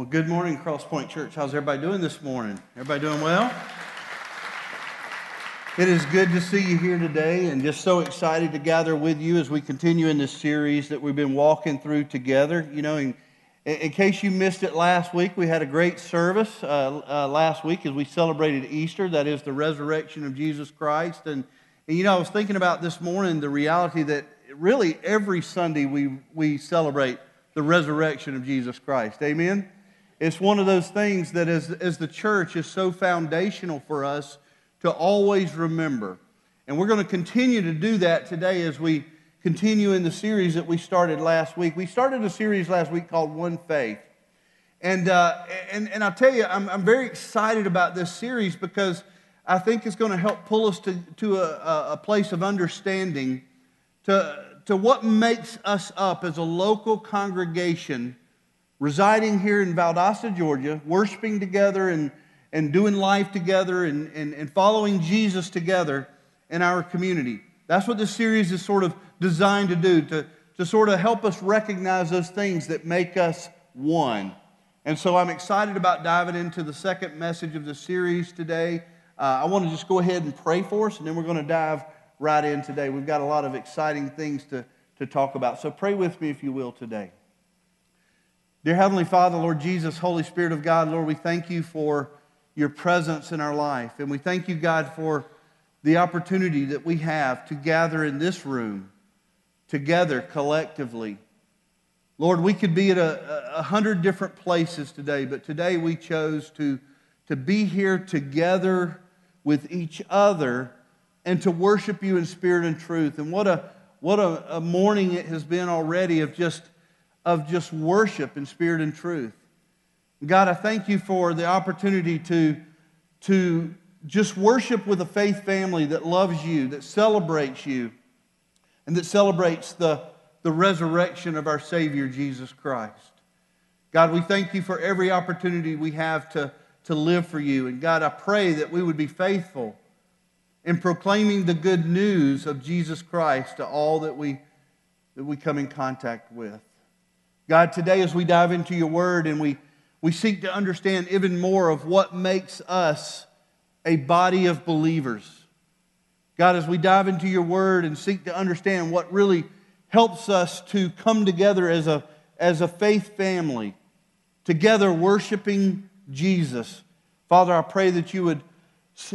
Well, good morning, Cross Point Church. How's everybody doing this morning? Everybody doing well? It is good to see you here today and just so excited to gather with you as we continue in this series that we've been walking through together. You know, in, in case you missed it last week, we had a great service uh, uh, last week as we celebrated Easter, that is the resurrection of Jesus Christ. And, and, you know, I was thinking about this morning the reality that really every Sunday we, we celebrate the resurrection of Jesus Christ. Amen? It's one of those things that, as, as the church, is so foundational for us to always remember. And we're going to continue to do that today as we continue in the series that we started last week. We started a series last week called One Faith. And, uh, and, and I'll tell you, I'm, I'm very excited about this series because I think it's going to help pull us to, to a, a place of understanding to, to what makes us up as a local congregation residing here in Valdosta, Georgia, worshiping together and, and doing life together and, and, and following Jesus together in our community. That's what this series is sort of designed to do, to, to sort of help us recognize those things that make us one. And so I'm excited about diving into the second message of the series today. Uh, I want to just go ahead and pray for us, and then we're going to dive right in today. We've got a lot of exciting things to, to talk about. So pray with me, if you will, today. Dear Heavenly Father, Lord Jesus, Holy Spirit of God, Lord, we thank you for your presence in our life. And we thank you, God, for the opportunity that we have to gather in this room together collectively. Lord, we could be at a, a hundred different places today, but today we chose to, to be here together with each other and to worship you in spirit and truth. And what a, what a, a morning it has been already of just of just worship in spirit and truth. God, I thank you for the opportunity to, to just worship with a faith family that loves you, that celebrates you, and that celebrates the, the resurrection of our Savior, Jesus Christ. God, we thank you for every opportunity we have to, to live for you. And God, I pray that we would be faithful in proclaiming the good news of Jesus Christ to all that we, that we come in contact with. God, today as we dive into your word and we, we seek to understand even more of what makes us a body of believers. God, as we dive into your word and seek to understand what really helps us to come together as a, as a faith family, together worshiping Jesus. Father, I pray that you would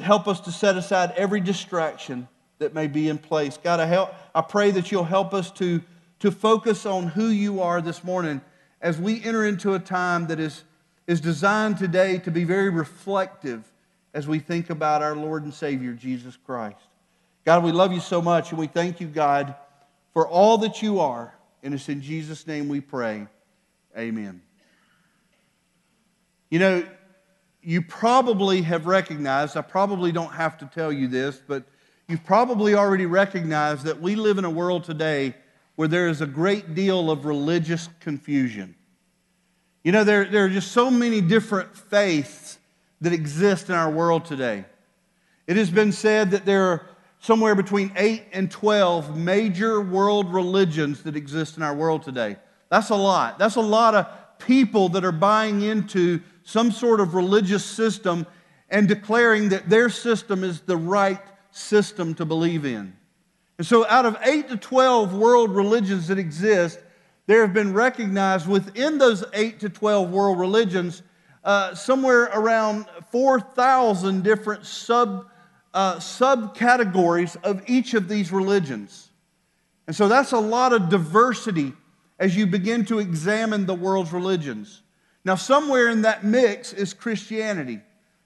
help us to set aside every distraction that may be in place. God, I, help, I pray that you'll help us to to focus on who you are this morning as we enter into a time that is, is designed today to be very reflective as we think about our Lord and Savior, Jesus Christ. God, we love you so much, and we thank you, God, for all that you are. And it's in Jesus' name we pray. Amen. You know, you probably have recognized, I probably don't have to tell you this, but you've probably already recognized that we live in a world today where there is a great deal of religious confusion. You know, there, there are just so many different faiths that exist in our world today. It has been said that there are somewhere between 8 and 12 major world religions that exist in our world today. That's a lot. That's a lot of people that are buying into some sort of religious system and declaring that their system is the right system to believe in. And so, out of 8 to 12 world religions that exist, there have been recognized within those 8 to 12 world religions uh, somewhere around 4,000 different sub, uh, subcategories of each of these religions. And so, that's a lot of diversity as you begin to examine the world's religions. Now, somewhere in that mix is Christianity.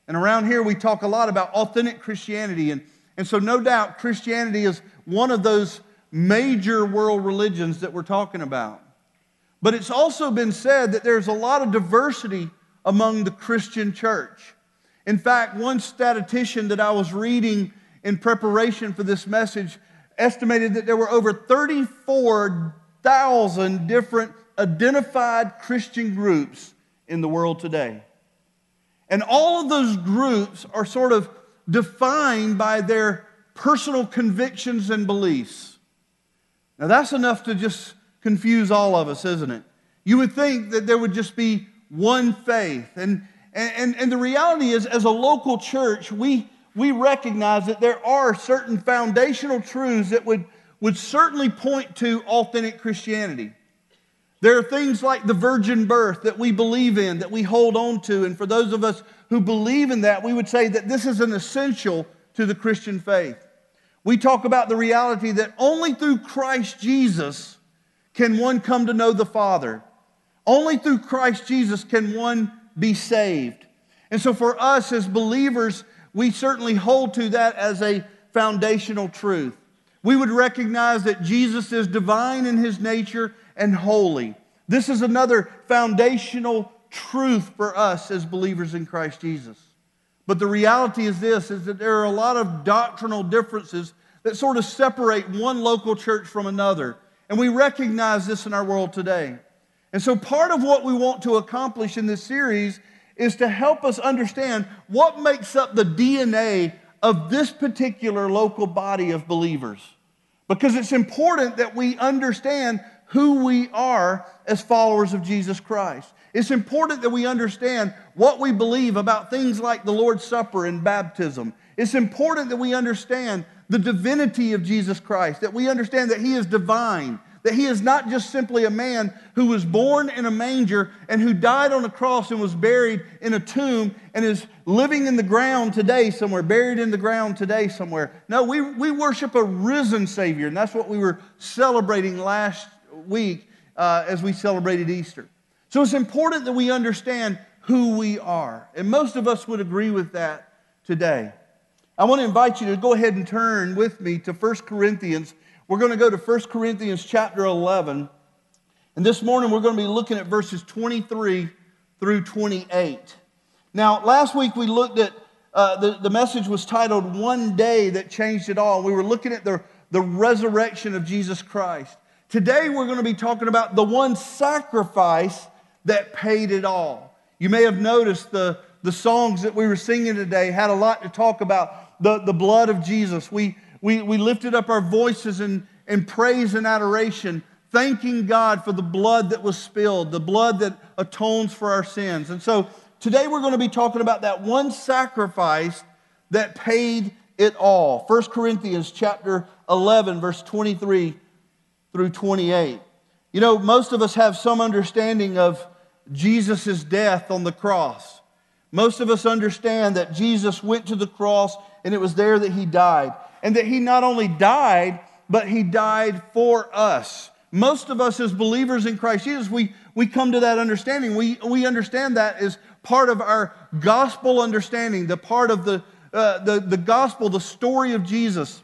And around here, we talk a lot about authentic Christianity. And, and so, no doubt, Christianity is one of those major world religions that we're talking about. But it's also been said that there's a lot of diversity among the Christian church. In fact, one statistician that I was reading in preparation for this message estimated that there were over 34,000 different identified Christian groups in the world today. And all of those groups are sort of defined by their personal convictions and beliefs. Now, that's enough to just confuse all of us, isn't it? You would think that there would just be one faith. And, and, and the reality is, as a local church, we, we recognize that there are certain foundational truths that would, would certainly point to authentic Christianity. There are things like the virgin birth that we believe in, that we hold on to. And for those of us who believe in that, we would say that this is an essential to the Christian faith. We talk about the reality that only through Christ Jesus can one come to know the Father. Only through Christ Jesus can one be saved. And so, for us as believers, we certainly hold to that as a foundational truth. We would recognize that Jesus is divine in his nature and holy. This is another foundational truth for us as believers in Christ Jesus. But the reality is this is that there are a lot of doctrinal differences that sort of separate one local church from another. And we recognize this in our world today. And so part of what we want to accomplish in this series is to help us understand what makes up the DNA of this particular local body of believers. Because it's important that we understand who we are as followers of Jesus Christ. It's important that we understand what we believe about things like the Lord's Supper and baptism. It's important that we understand the divinity of Jesus Christ, that we understand that He is divine, that He is not just simply a man who was born in a manger and who died on a cross and was buried in a tomb and is living in the ground today somewhere, buried in the ground today somewhere. No, we, we worship a risen Savior, and that's what we were celebrating last week uh, as we celebrated Easter. So it's important that we understand who we are. And most of us would agree with that today. I want to invite you to go ahead and turn with me to 1 Corinthians. We're going to go to 1 Corinthians chapter 11. And this morning we're going to be looking at verses 23 through 28. Now, last week we looked at, uh, the, the message was titled One Day That Changed It All. We were looking at the, the resurrection of Jesus Christ. Today we're going to be talking about the one sacrifice that paid it all. You may have noticed the, the songs that we were singing today had a lot to talk about the, the blood of Jesus. We, we, we lifted up our voices in, in praise and adoration, thanking God for the blood that was spilled, the blood that atones for our sins. And so today we're going to be talking about that one sacrifice that paid it all. 1 Corinthians chapter 11 verse 23 through 28. You know, most of us have some understanding of Jesus' death on the cross. Most of us understand that Jesus went to the cross and it was there that he died. And that he not only died, but he died for us. Most of us, as believers in Christ Jesus, we, we come to that understanding. We, we understand that as part of our gospel understanding, the part of the, uh, the, the gospel, the story of Jesus.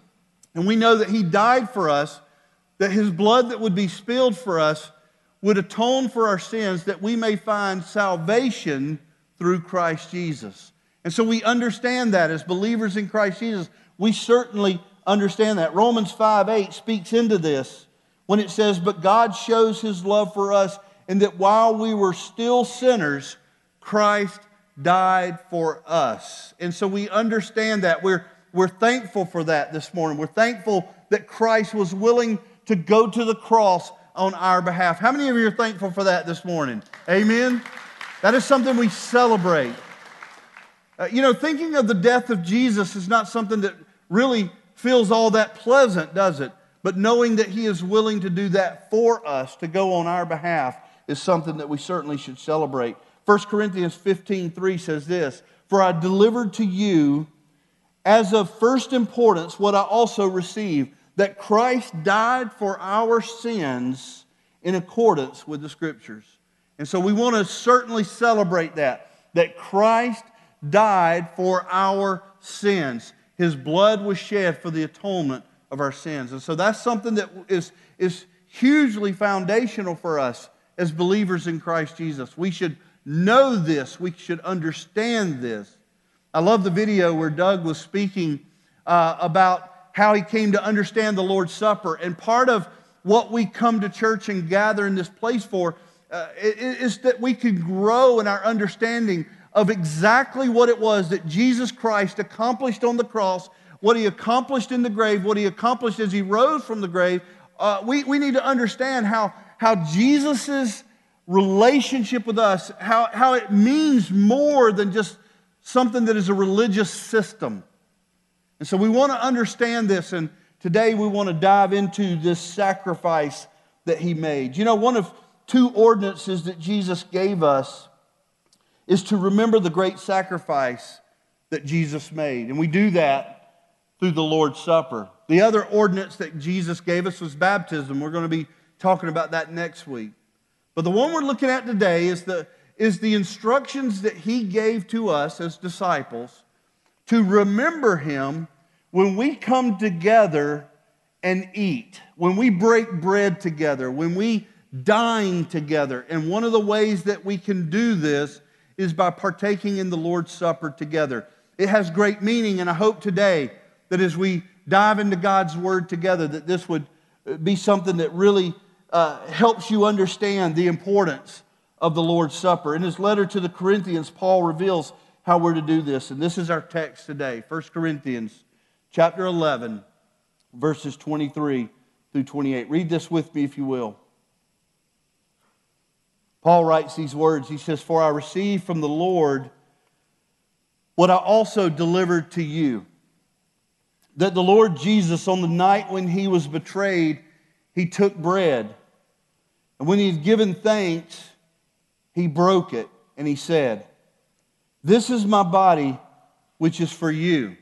And we know that he died for us that his blood that would be spilled for us would atone for our sins that we may find salvation through Christ Jesus. And so we understand that as believers in Christ Jesus, we certainly understand that. Romans 5 8 speaks into this when it says, But God shows his love for us in that while we were still sinners, Christ died for us. And so we understand that. We're, we're thankful for that this morning. We're thankful that Christ was willing to go to the cross on our behalf. How many of you are thankful for that this morning? Amen? That is something we celebrate. Uh, you know, thinking of the death of Jesus is not something that really feels all that pleasant, does it? But knowing that He is willing to do that for us, to go on our behalf, is something that we certainly should celebrate. 1 Corinthians 15 3 says this For I delivered to you as of first importance what I also received that Christ died for our sins in accordance with the scriptures. And so we want to certainly celebrate that, that Christ died for our sins. His blood was shed for the atonement of our sins. And so that's something that is, is hugely foundational for us as believers in Christ Jesus. We should know this, we should understand this. I love the video where Doug was speaking uh, about how he came to understand the Lord's Supper. And part of what we come to church and gather in this place for uh, is that we can grow in our understanding of exactly what it was that Jesus Christ accomplished on the cross, what he accomplished in the grave, what he accomplished as he rose from the grave. Uh, we, we need to understand how, how Jesus' relationship with us, how, how it means more than just something that is a religious system. And so we want to understand this, and today we want to dive into this sacrifice that he made. You know, one of two ordinances that Jesus gave us is to remember the great sacrifice that Jesus made. And we do that through the Lord's Supper. The other ordinance that Jesus gave us was baptism. We're going to be talking about that next week. But the one we're looking at today is the, is the instructions that he gave to us as disciples to remember him when we come together and eat, when we break bread together, when we dine together. And one of the ways that we can do this is by partaking in the Lord's Supper together. It has great meaning, and I hope today that as we dive into God's Word together, that this would be something that really uh, helps you understand the importance of the Lord's Supper. In his letter to the Corinthians, Paul reveals how we're to do this, and this is our text today 1 Corinthians chapter 11, verses 23 through 28. Read this with me, if you will. Paul writes these words. He says, For I received from the Lord what I also delivered to you that the Lord Jesus, on the night when he was betrayed, he took bread. And when he had given thanks, he broke it and he said, This is my body, which is for you.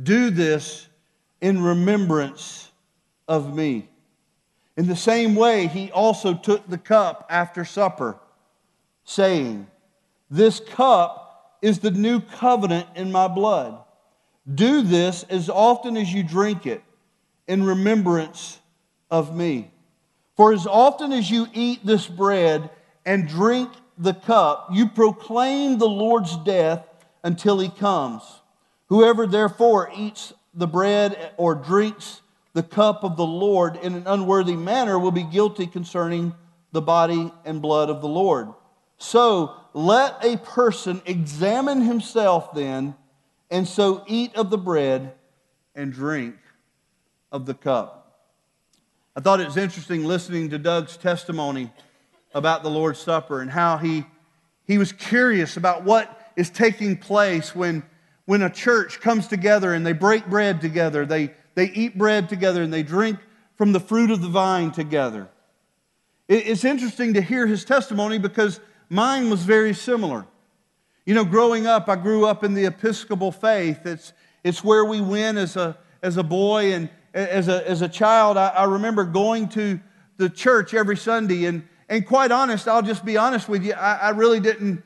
Do this in remembrance of me. In the same way, he also took the cup after supper, saying, This cup is the new covenant in my blood. Do this as often as you drink it in remembrance of me. For as often as you eat this bread and drink the cup, you proclaim the Lord's death until he comes. Whoever therefore eats the bread or drinks the cup of the Lord in an unworthy manner will be guilty concerning the body and blood of the Lord. So let a person examine himself then and so eat of the bread and drink of the cup. I thought it was interesting listening to Doug's testimony about the Lord's Supper and how he, he was curious about what is taking place when, when a church comes together and they break bread together, they, they eat bread together, and they drink from the fruit of the vine together. It's interesting to hear his testimony because mine was very similar. You know, growing up, I grew up in the Episcopal faith. It's, it's where we went as a, as a boy and as a, as a child. I, I remember going to the church every Sunday. And, and quite honest, I'll just be honest with you, I, I really didn't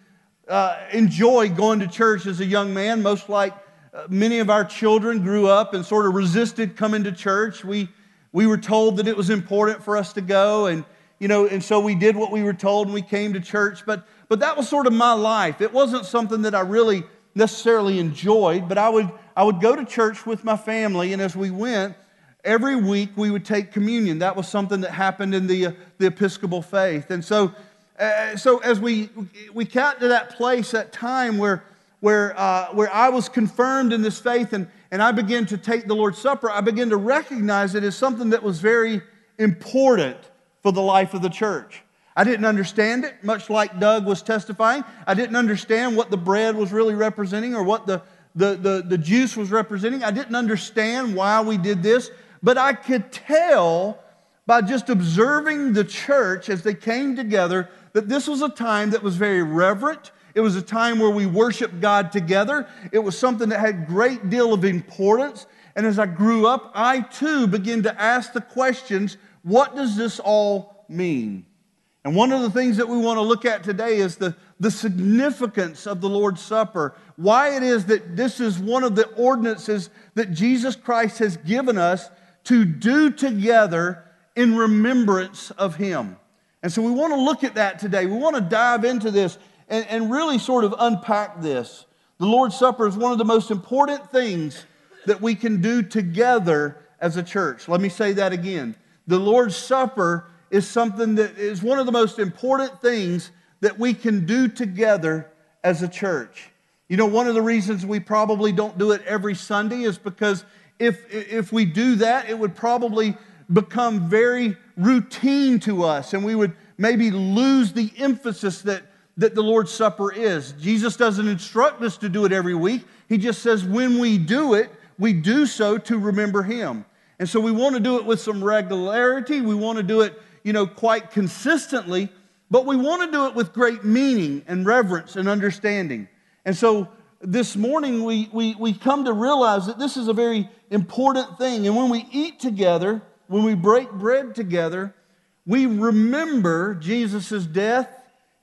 uh, enjoy going to church as a young man, most like uh, many of our children grew up and sort of resisted coming to church. We, we were told that it was important for us to go, and, you know, and so we did what we were told and we came to church. But but that was sort of my life. It wasn't something that I really necessarily enjoyed, but I would, I would go to church with my family, and as we went, every week we would take communion. That was something that happened in the, uh, the Episcopal faith. And so, uh, so as we, we got to that place, that time where, where, uh, where I was confirmed in this faith and, and I began to take the Lord's Supper, I began to recognize it as something that was very important for the life of the church. I didn't understand it, much like Doug was testifying. I didn't understand what the bread was really representing or what the, the, the, the juice was representing. I didn't understand why we did this, but I could tell by just observing the church as they came together that this was a time that was very reverent. It was a time where we worshiped God together. It was something that had great deal of importance. And as I grew up, I too began to ask the questions what does this all mean? And one of the things that we want to look at today is the, the significance of the Lord's Supper. Why it is that this is one of the ordinances that Jesus Christ has given us to do together in remembrance of Him. And so we want to look at that today. We want to dive into this and, and really sort of unpack this. The Lord's Supper is one of the most important things that we can do together as a church. Let me say that again. The Lord's Supper is something that is one of the most important things that we can do together as a church. You know, one of the reasons we probably don't do it every Sunday is because if, if we do that, it would probably become very routine to us and we would maybe lose the emphasis that, that the Lord's Supper is. Jesus doesn't instruct us to do it every week. He just says when we do it, we do so to remember Him. And so we want to do it with some regularity. We want to do it, you know, quite consistently, but we want to do it with great meaning and reverence and understanding. And so this morning we, we, we come to realize that this is a very important thing. And when we eat together, when we break bread together, we remember Jesus' death,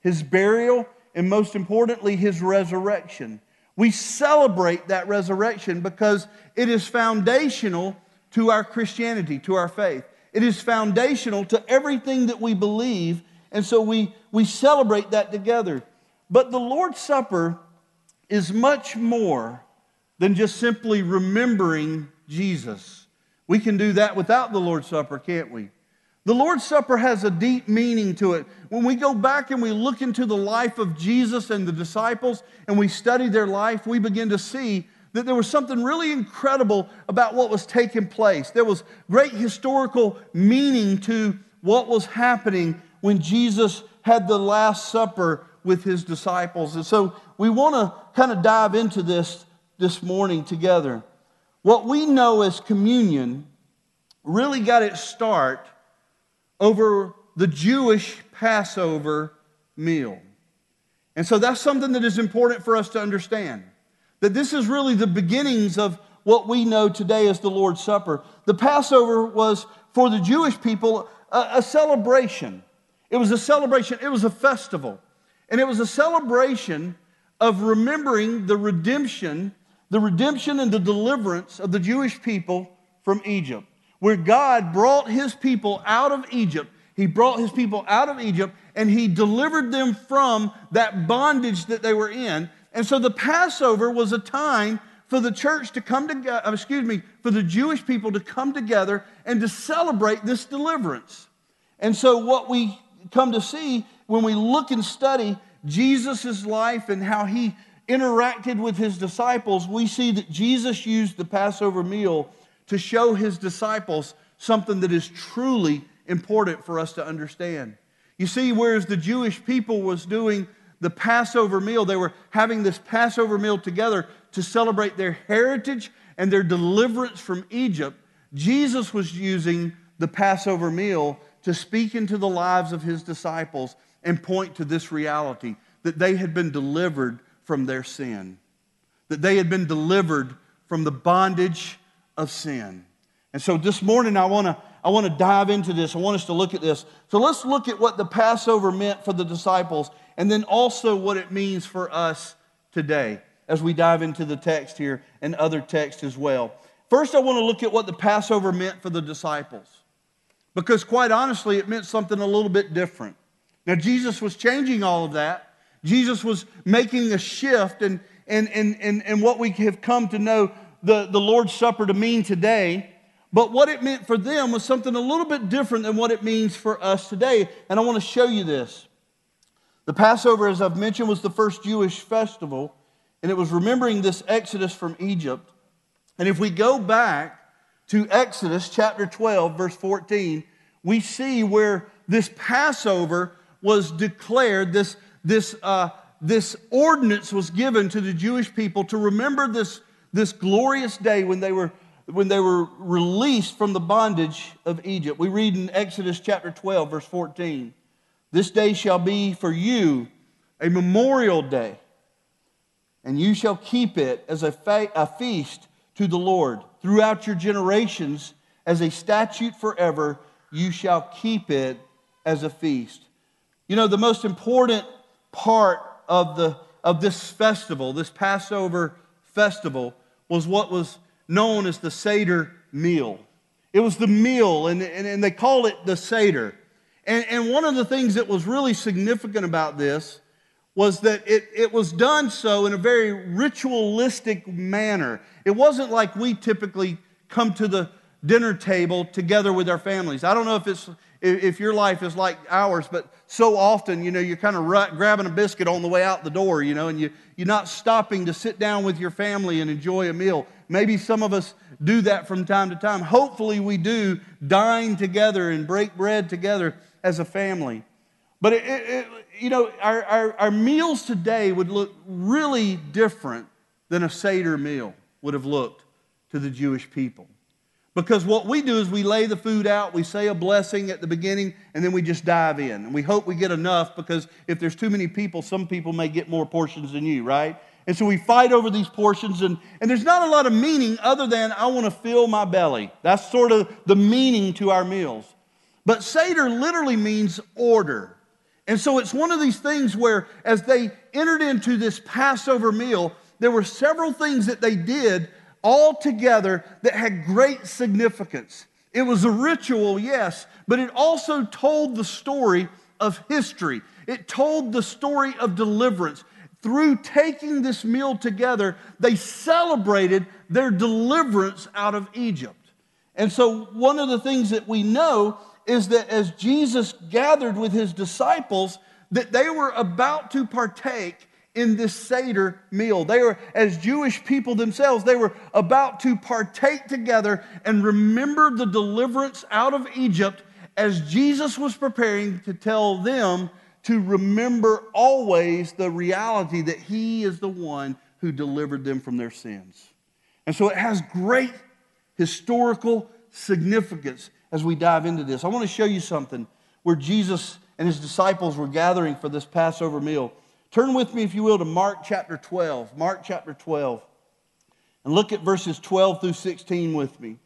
his burial, and most importantly, his resurrection. We celebrate that resurrection because it is foundational to our Christianity, to our faith. It is foundational to everything that we believe, and so we, we celebrate that together. But the Lord's Supper is much more than just simply remembering Jesus. We can do that without the Lord's Supper, can't we? The Lord's Supper has a deep meaning to it. When we go back and we look into the life of Jesus and the disciples and we study their life, we begin to see that there was something really incredible about what was taking place. There was great historical meaning to what was happening when Jesus had the Last Supper with his disciples. And so we want to kind of dive into this this morning together. What we know as communion really got its start over the Jewish Passover meal. And so that's something that is important for us to understand. That this is really the beginnings of what we know today as the Lord's Supper. The Passover was for the Jewish people a, a celebration. It was a celebration, it was a festival. And it was a celebration of remembering the redemption, the redemption and the deliverance of the Jewish people from Egypt where God brought his people out of Egypt. He brought his people out of Egypt and he delivered them from that bondage that they were in. And so the Passover was a time for the church to come together, uh, excuse me, for the Jewish people to come together and to celebrate this deliverance. And so what we come to see when we look and study Jesus' life and how he interacted with his disciples, we see that Jesus used the Passover meal to show his disciples something that is truly important for us to understand. You see, whereas the Jewish people was doing the Passover meal, they were having this Passover meal together to celebrate their heritage and their deliverance from Egypt. Jesus was using the Passover meal to speak into the lives of his disciples and point to this reality that they had been delivered from their sin, that they had been delivered from the bondage of sin. And so this morning, I want to I want to dive into this. I want us to look at this. So let's look at what the Passover meant for the disciples and then also what it means for us today as we dive into the text here and other texts as well. First, I want to look at what the Passover meant for the disciples because, quite honestly, it meant something a little bit different. Now, Jesus was changing all of that. Jesus was making a shift, and, and, and, and, and what we have come to know the, the Lord's Supper to mean today, but what it meant for them was something a little bit different than what it means for us today. And I want to show you this. The Passover, as I've mentioned, was the first Jewish festival, and it was remembering this exodus from Egypt. And if we go back to Exodus chapter 12, verse 14, we see where this Passover was declared, this, this, uh, this ordinance was given to the Jewish people to remember this this glorious day when they were when they were released from the bondage of Egypt. We read in Exodus chapter 12 verse 14. This day shall be for you a memorial day, and you shall keep it as a, fa- a feast to the Lord throughout your generations as a statute forever. You shall keep it as a feast. You know, the most important part of, the, of this festival, this Passover festival, was what was known as the Seder meal. It was the meal, and, and, and they call it the Seder. And, and one of the things that was really significant about this was that it, it was done so in a very ritualistic manner. It wasn't like we typically come to the dinner table together with our families. I don't know if it's if your life is like ours, but so often, you know, you're kind of grabbing a biscuit on the way out the door, you know, and you, you're not stopping to sit down with your family and enjoy a meal. Maybe some of us do that from time to time. Hopefully, we do dine together and break bread together as a family. But, it, it, you know, our, our, our meals today would look really different than a Seder meal would have looked to the Jewish people. Because what we do is we lay the food out, we say a blessing at the beginning, and then we just dive in. And we hope we get enough because if there's too many people, some people may get more portions than you, right? And so we fight over these portions, and, and there's not a lot of meaning other than I want to fill my belly. That's sort of the meaning to our meals. But Seder literally means order. And so it's one of these things where, as they entered into this Passover meal, there were several things that they did all together that had great significance. It was a ritual, yes, but it also told the story of history. It told the story of deliverance. Through taking this meal together, they celebrated their deliverance out of Egypt. And so, one of the things that we know is that as Jesus gathered with his disciples, that they were about to partake in this Seder meal. They were, as Jewish people themselves, they were about to partake together and remember the deliverance out of Egypt as Jesus was preparing to tell them to remember always the reality that He is the one who delivered them from their sins. And so it has great historical significance as we dive into this. I want to show you something where Jesus and his disciples were gathering for this Passover meal. Turn with me, if you will, to Mark chapter 12. Mark chapter 12. And look at verses 12 through 16 with me.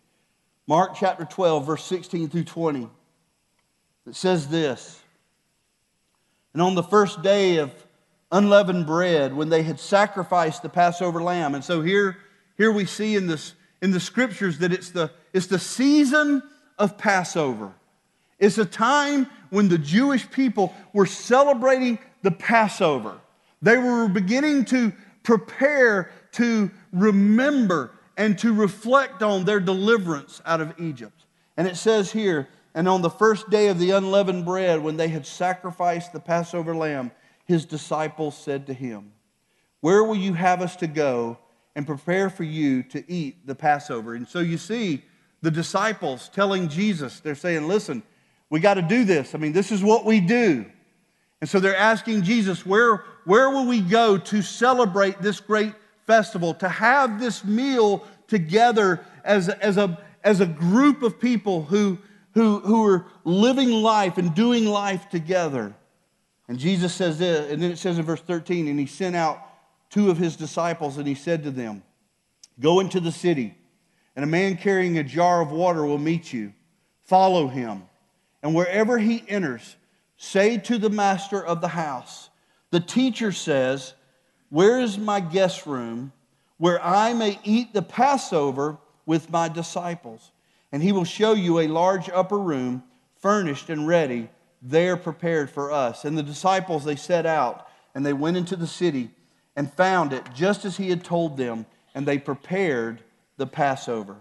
Mark chapter 12, verse 16 through 20. It says this And on the first day of unleavened bread, when they had sacrificed the Passover lamb. And so here, here we see in, this, in the scriptures that it's the, it's the season of Passover. It's a time when the Jewish people were celebrating the Passover. They were beginning to prepare to remember and to reflect on their deliverance out of Egypt. And it says here, and on the first day of the unleavened bread, when they had sacrificed the Passover lamb, his disciples said to him, Where will you have us to go and prepare for you to eat the Passover? And so you see, the disciples telling Jesus, they're saying, listen, we got to do this. I mean, this is what we do. And so they're asking Jesus, where, where will we go to celebrate this great festival, to have this meal together as, as, a, as a group of people who, who, who are living life and doing life together? And Jesus says this, and then it says in verse 13, and he sent out two of his disciples, and he said to them, Go into the city and a man carrying a jar of water will meet you. Follow him. And wherever he enters, say to the master of the house, The teacher says, Where is my guest room where I may eat the Passover with my disciples? And he will show you a large upper room, furnished and ready, there prepared for us. And the disciples, they set out and they went into the city and found it just as he had told them, and they prepared the Passover.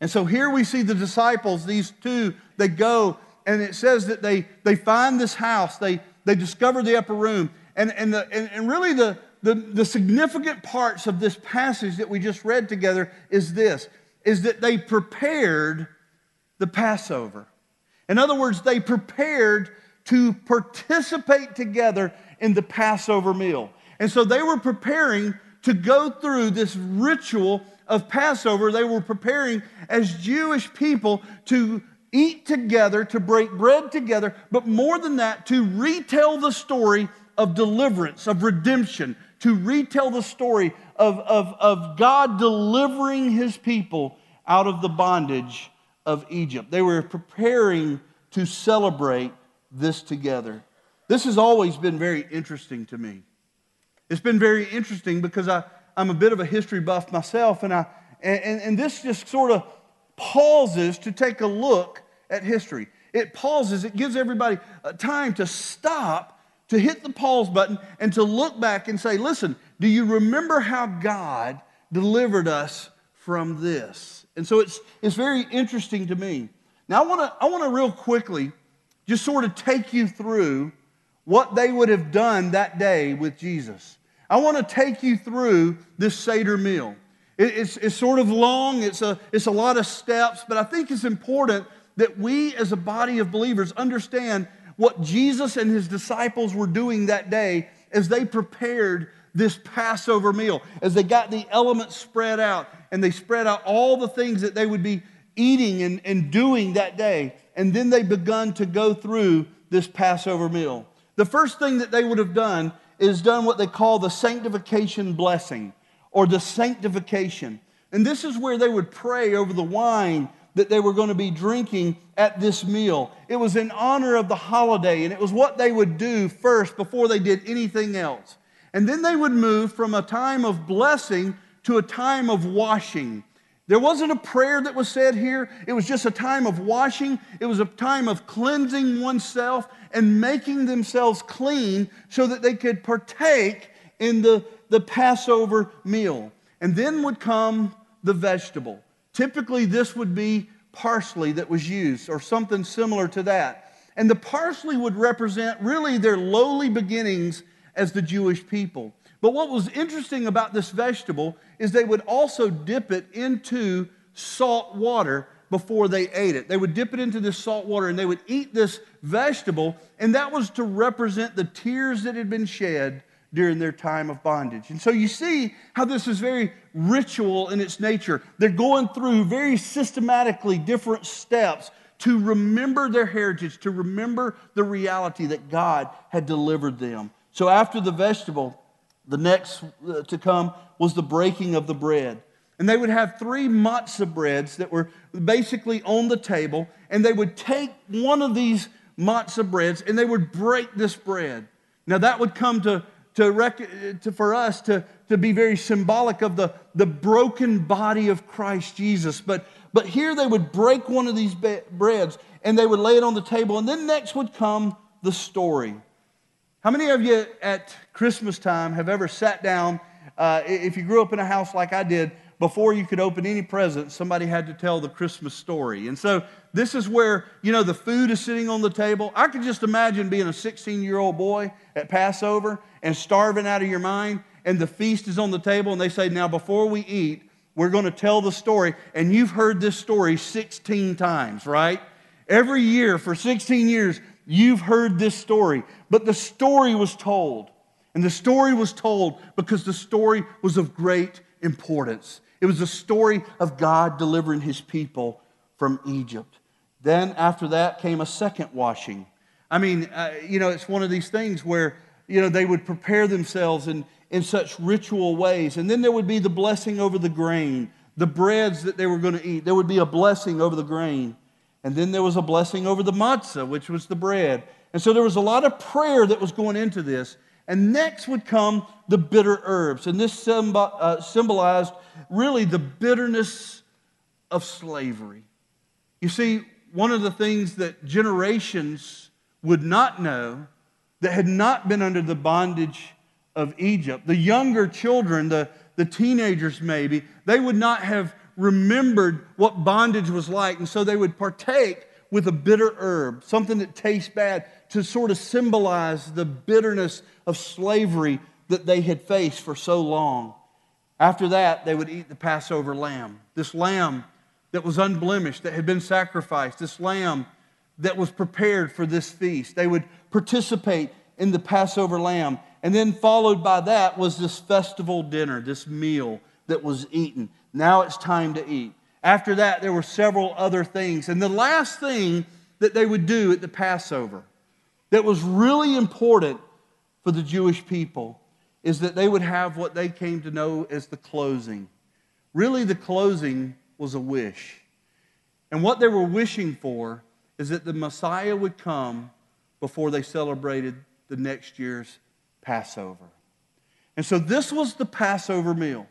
And so here we see the disciples, these two, they go and it says that they, they find this house, they, they discover the upper room. And, and, the, and, and really, the, the, the significant parts of this passage that we just read together is this is that they prepared the Passover. In other words, they prepared to participate together in the Passover meal. And so they were preparing to go through this ritual of Passover, they were preparing as Jewish people to eat together, to break bread together, but more than that, to retell the story of deliverance, of redemption, to retell the story of, of, of God delivering his people out of the bondage of Egypt. They were preparing to celebrate this together. This has always been very interesting to me. It's been very interesting because I, I'm a bit of a history buff myself, and, I, and, and this just sort of pauses to take a look at history. It pauses, it gives everybody uh, time to stop, to hit the pause button, and to look back and say, listen, do you remember how God delivered us from this? And so it's, it's very interesting to me. Now, I want to I wanna real quickly just sort of take you through what they would have done that day with Jesus. I want to take you through this Seder meal. It's, it's sort of long, it's a, it's a lot of steps, but I think it's important that we as a body of believers understand what Jesus and his disciples were doing that day as they prepared this Passover meal, as they got the elements spread out and they spread out all the things that they would be eating and, and doing that day. And then they begun to go through this Passover meal. The first thing that they would have done is done what they call the sanctification blessing or the sanctification. And this is where they would pray over the wine that they were going to be drinking at this meal. It was in honor of the holiday, and it was what they would do first before they did anything else. And then they would move from a time of blessing to a time of washing. There wasn't a prayer that was said here. It was just a time of washing. It was a time of cleansing oneself and making themselves clean so that they could partake in the, the Passover meal. And then would come the vegetable. Typically, this would be parsley that was used or something similar to that. And the parsley would represent really their lowly beginnings as the Jewish people. But what was interesting about this vegetable is they would also dip it into salt water before they ate it. They would dip it into this salt water and they would eat this vegetable, and that was to represent the tears that had been shed during their time of bondage. And so you see how this is very ritual in its nature. They're going through very systematically different steps to remember their heritage, to remember the reality that God had delivered them. So after the vegetable, the next uh, to come was the breaking of the bread. And they would have three matzah breads that were basically on the table, and they would take one of these matzah breads and they would break this bread. Now, that would come to to, rec- to, for us to, to be very symbolic of the, the broken body of Christ Jesus. But, but here they would break one of these be- breads and they would lay it on the table. And then next would come the story. How many of you at Christmas time have ever sat down? Uh, if you grew up in a house like I did, before you could open any present, somebody had to tell the Christmas story. And so this is where, you know, the food is sitting on the table. I could just imagine being a 16 year old boy at Passover and starving out of your mind, and the feast is on the table, and they say, Now, before we eat, we're going to tell the story. And you've heard this story 16 times, right? Every year for 16 years, you've heard this story. But the story was told. And the story was told because the story was of great importance. It was a story of God delivering his people from Egypt. Then, after that, came a second washing. I mean, uh, you know, it's one of these things where, you know, they would prepare themselves in, in such ritual ways. And then there would be the blessing over the grain, the breads that they were going to eat. There would be a blessing over the grain. And then there was a blessing over the matzah, which was the bread. And so there was a lot of prayer that was going into this. And next would come the bitter herbs. And this uh, symbolized really the bitterness of slavery. You see, one of the things that generations would not know that had not been under the bondage of Egypt, the younger children, the, the teenagers maybe, they would not have remembered what bondage was like. And so they would partake with a bitter herb, something that tastes bad, to sort of symbolize the bitterness of slavery that they had faced for so long. After that, they would eat the Passover lamb. This lamb that was unblemished, that had been sacrificed, this lamb that was prepared for this feast. They would participate in the Passover lamb. And then, followed by that, was this festival dinner, this meal that was eaten. Now it's time to eat. After that, there were several other things. And the last thing that they would do at the Passover that was really important for the Jewish people is that they would have what they came to know as the closing. Really, the closing was a wish. And what they were wishing for is that the Messiah would come before they celebrated the next year's Passover. And so this was the Passover meal.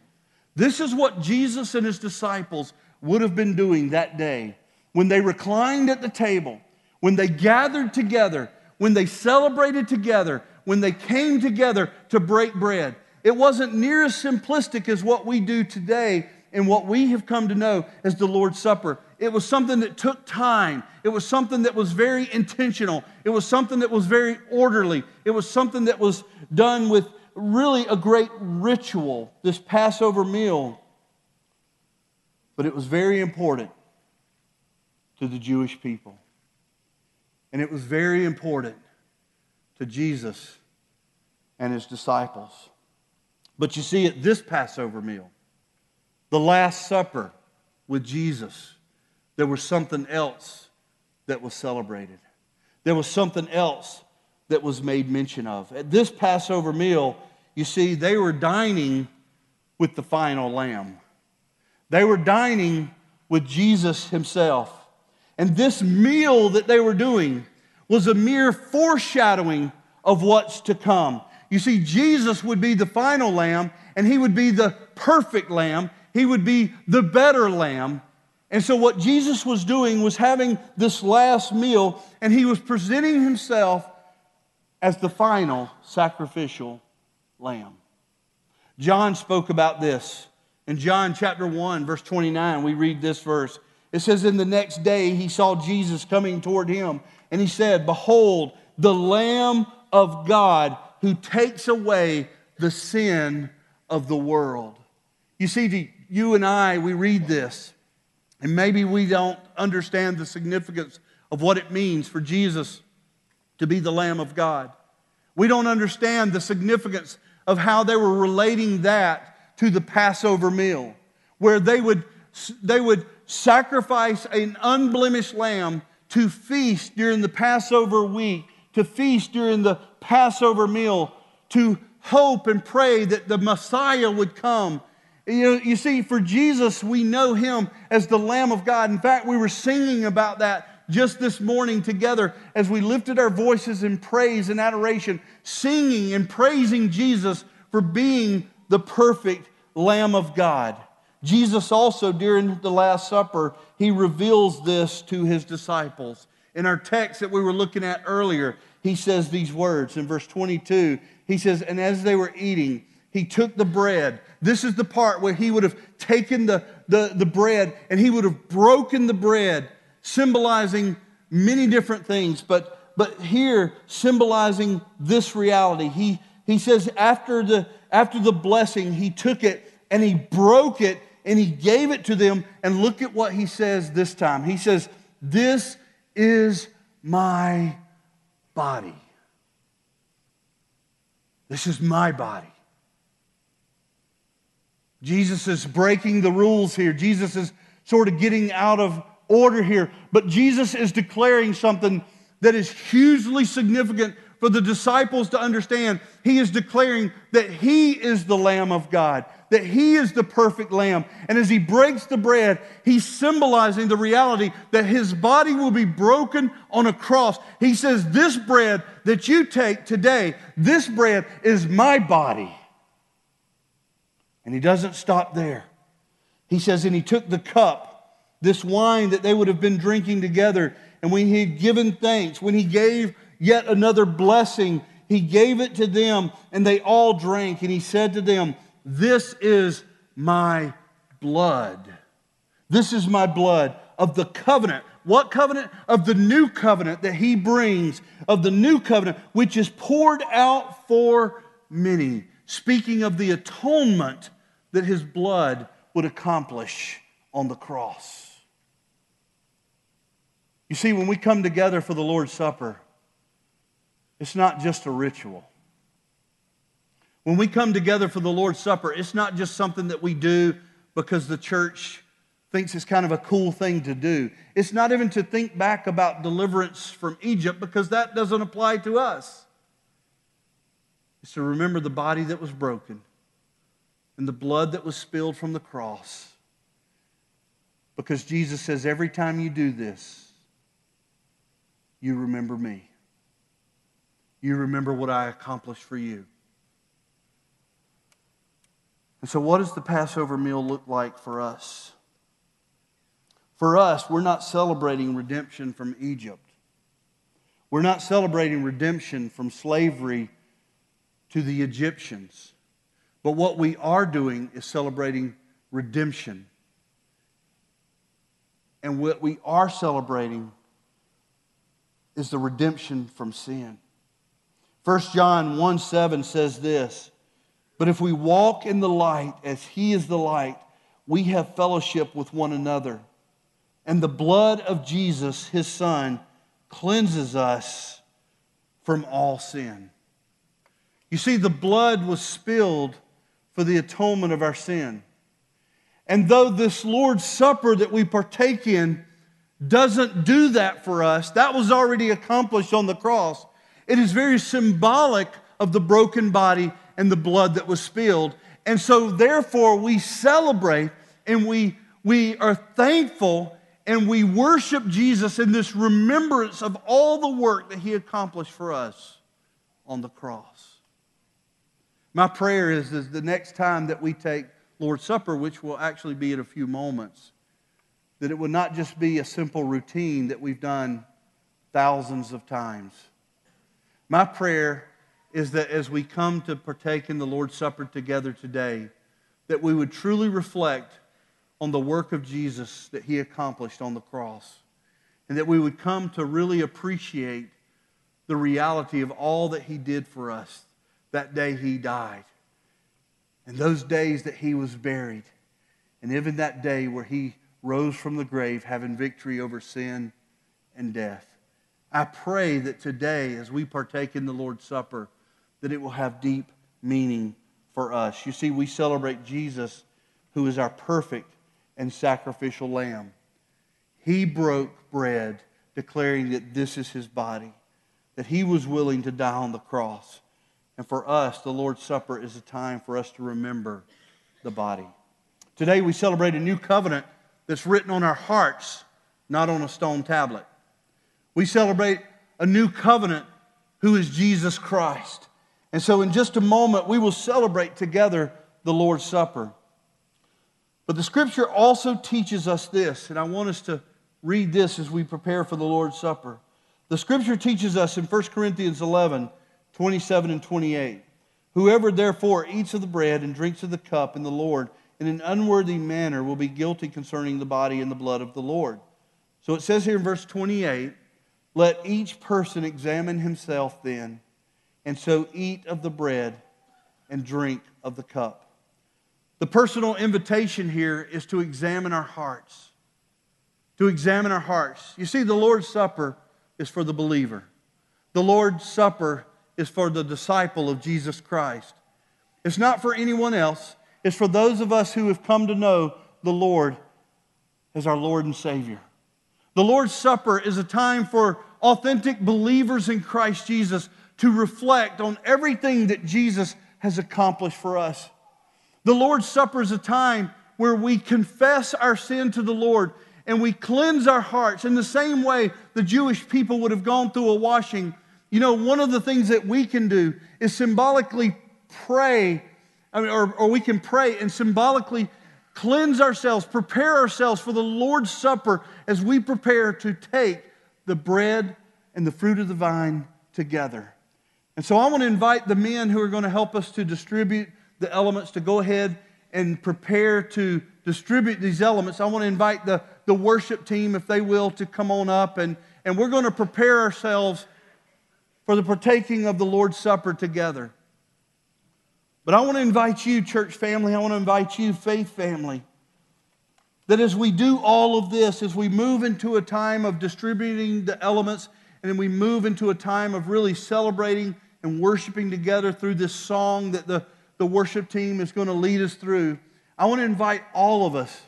This is what Jesus and his disciples would have been doing that day when they reclined at the table, when they gathered together, when they celebrated together, when they came together to break bread. It wasn't near as simplistic as what we do today and what we have come to know as the Lord's Supper. It was something that took time. It was something that was very intentional. It was something that was very orderly. It was something that was done with really a great ritual, this Passover meal. But it was very important to the Jewish people. And it was very important to Jesus and his disciples. But you see, at this Passover meal, the Last Supper with Jesus, there was something else that was celebrated. There was something else that was made mention of. At this Passover meal, you see, they were dining with the final lamb. They were dining with Jesus himself. And this meal that they were doing was a mere foreshadowing of what's to come. You see, Jesus would be the final lamb, and he would be the perfect lamb. He would be the better lamb. And so, what Jesus was doing was having this last meal, and he was presenting himself as the final sacrificial lamb. John spoke about this. In John chapter 1, verse 29, we read this verse. It says, In the next day he saw Jesus coming toward him, and he said, Behold, the Lamb of God who takes away the sin of the world. You see, you and I, we read this, and maybe we don't understand the significance of what it means for Jesus to be the Lamb of God. We don't understand the significance of how they were relating that to the Passover meal, where they would, they would sacrifice an unblemished lamb to feast during the Passover week, to feast during the Passover meal, to hope and pray that the Messiah would come. You, know, you see, for Jesus, we know him as the Lamb of God. In fact, we were singing about that just this morning together as we lifted our voices in praise and adoration, singing and praising Jesus for being the perfect Lamb of God. Jesus also, during the Last Supper, he reveals this to his disciples. In our text that we were looking at earlier, he says these words in verse 22. He says, And as they were eating, he took the bread. This is the part where he would have taken the, the, the bread and he would have broken the bread, symbolizing many different things. But, but here, symbolizing this reality. He, he says, after the, after the blessing, he took it and he broke it and he gave it to them. And look at what he says this time. He says, This is my body. This is my body. Jesus is breaking the rules here. Jesus is sort of getting out of order here. But Jesus is declaring something that is hugely significant for the disciples to understand. He is declaring that He is the Lamb of God, that He is the perfect Lamb. And as He breaks the bread, He's symbolizing the reality that His body will be broken on a cross. He says, This bread that you take today, this bread is my body. And He doesn't stop there. He says, And He took the cup, this wine that they would have been drinking together, and when He had given thanks, when He gave yet another blessing. He gave it to them, and they all drank. And he said to them, This is my blood. This is my blood of the covenant. What covenant? Of the new covenant that he brings, of the new covenant, which is poured out for many. Speaking of the atonement that his blood would accomplish on the cross. You see, when we come together for the Lord's Supper, it's not just a ritual. When we come together for the Lord's Supper, it's not just something that we do because the church thinks it's kind of a cool thing to do. It's not even to think back about deliverance from Egypt because that doesn't apply to us. It's to remember the body that was broken and the blood that was spilled from the cross. Because Jesus says, every time you do this, you remember me you remember what I accomplished for you. And so, what does the Passover meal look like for us? For us, we're not celebrating redemption from Egypt. We're not celebrating redemption from slavery to the Egyptians. But what we are doing is celebrating redemption. And what we are celebrating is the redemption from sin. 1 John 1 7 says this But if we walk in the light as he is the light, we have fellowship with one another. And the blood of Jesus, his son, cleanses us from all sin. You see, the blood was spilled for the atonement of our sin. And though this Lord's Supper that we partake in doesn't do that for us, that was already accomplished on the cross. It is very symbolic of the broken body and the blood that was spilled. And so, therefore, we celebrate and we, we are thankful and we worship Jesus in this remembrance of all the work that he accomplished for us on the cross. My prayer is, is the next time that we take Lord's Supper, which will actually be in a few moments, that it would not just be a simple routine that we've done thousands of times. My prayer is that as we come to partake in the Lord's Supper together today, that we would truly reflect on the work of Jesus that he accomplished on the cross, and that we would come to really appreciate the reality of all that he did for us that day he died, and those days that he was buried, and even that day where he rose from the grave, having victory over sin and death. I pray that today, as we partake in the Lord's Supper, that it will have deep meaning for us. You see, we celebrate Jesus, who is our perfect and sacrificial lamb. He broke bread, declaring that this is his body, that he was willing to die on the cross and for us, the Lord's Supper is a time for us to remember the body. Today, we celebrate a new covenant that's written on our hearts, not on a stone tablet. We celebrate a new covenant who is Jesus Christ. And so, in just a moment, we will celebrate together the Lord's Supper. But the scripture also teaches us this, and I want us to read this as we prepare for the Lord's Supper. The scripture teaches us in 1 Corinthians 11 27 and 28. Whoever therefore eats of the bread and drinks of the cup in the Lord in an unworthy manner will be guilty concerning the body and the blood of the Lord. So it says here in verse 28 let each person examine himself then, and so eat of the bread and drink of the cup. The personal invitation here is to examine our hearts. To examine our hearts. You see, the Lord's Supper is for the believer. The Lord's Supper is for the disciple of Jesus Christ. It's not for anyone else, it's for those of us who have come to know the Lord as our Lord and Savior. The Lord's Supper is a time for authentic believers in Christ Jesus to reflect on everything that Jesus has accomplished for us. The Lord's Supper is a time where we confess our sin to the Lord and we cleanse our hearts in the same way the Jewish people would have gone through a washing you know, one of the things that we can do is symbolically pray, I mean, or, or we can pray and symbolically cleanse ourselves, prepare ourselves for the Lord's Supper as we prepare to take the bread and the fruit of the vine together. And so I want to invite the men who are going to help us to distribute the elements to go ahead and prepare to distribute these elements. I want to invite the, the worship team, if they will, to come on up and, and we're going to prepare ourselves for the partaking of the Lord's Supper together. But I want to invite you, church family, I want to invite you, faith family, that as we do all of this, as we move into a time of distributing the elements, and then we move into a time of really celebrating and worshiping together through this song that the, the worship team is going to lead us through, I want to invite all of us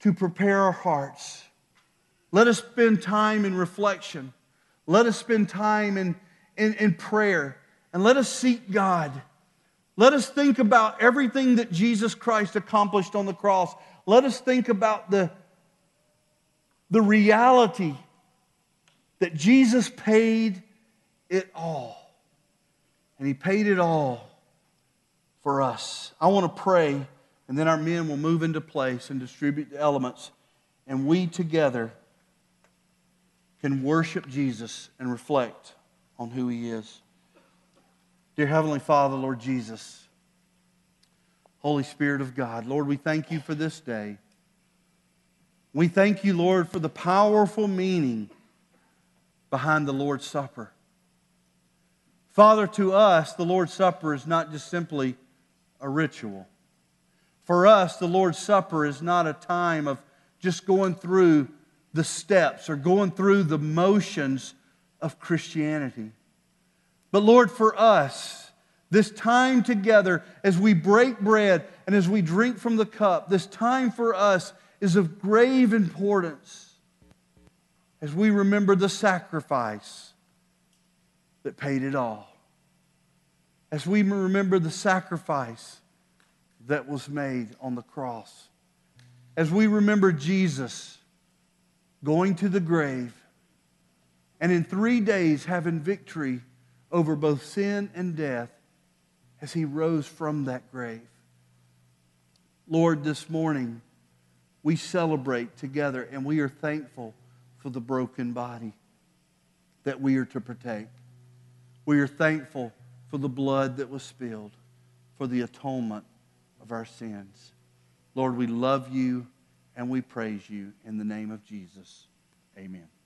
to prepare our hearts. Let us spend time in reflection. Let us spend time in, in, in prayer and let us seek God. Let us think about everything that Jesus Christ accomplished on the cross. Let us think about the, the reality that Jesus paid it all. And He paid it all for us. I want to pray, and then our men will move into place and distribute the elements. And we together can worship Jesus and reflect on who he is. Dear Heavenly Father, Lord Jesus, Holy Spirit of God, Lord, we thank you for this day. We thank you, Lord, for the powerful meaning behind the Lord's Supper. Father, to us, the Lord's Supper is not just simply a ritual. For us, the Lord's Supper is not a time of just going through the steps or going through the motions of Christianity. But Lord, for us, this time together as we break bread and as we drink from the cup, this time for us is of grave importance as we remember the sacrifice that paid it all. As we remember the sacrifice that was made on the cross. As we remember Jesus going to the grave and in three days having victory over both sin and death as he rose from that grave. Lord, this morning we celebrate together and we are thankful for the broken body that we are to partake. We are thankful for the blood that was spilled, for the atonement of our sins. Lord, we love you and we praise you in the name of Jesus. Amen.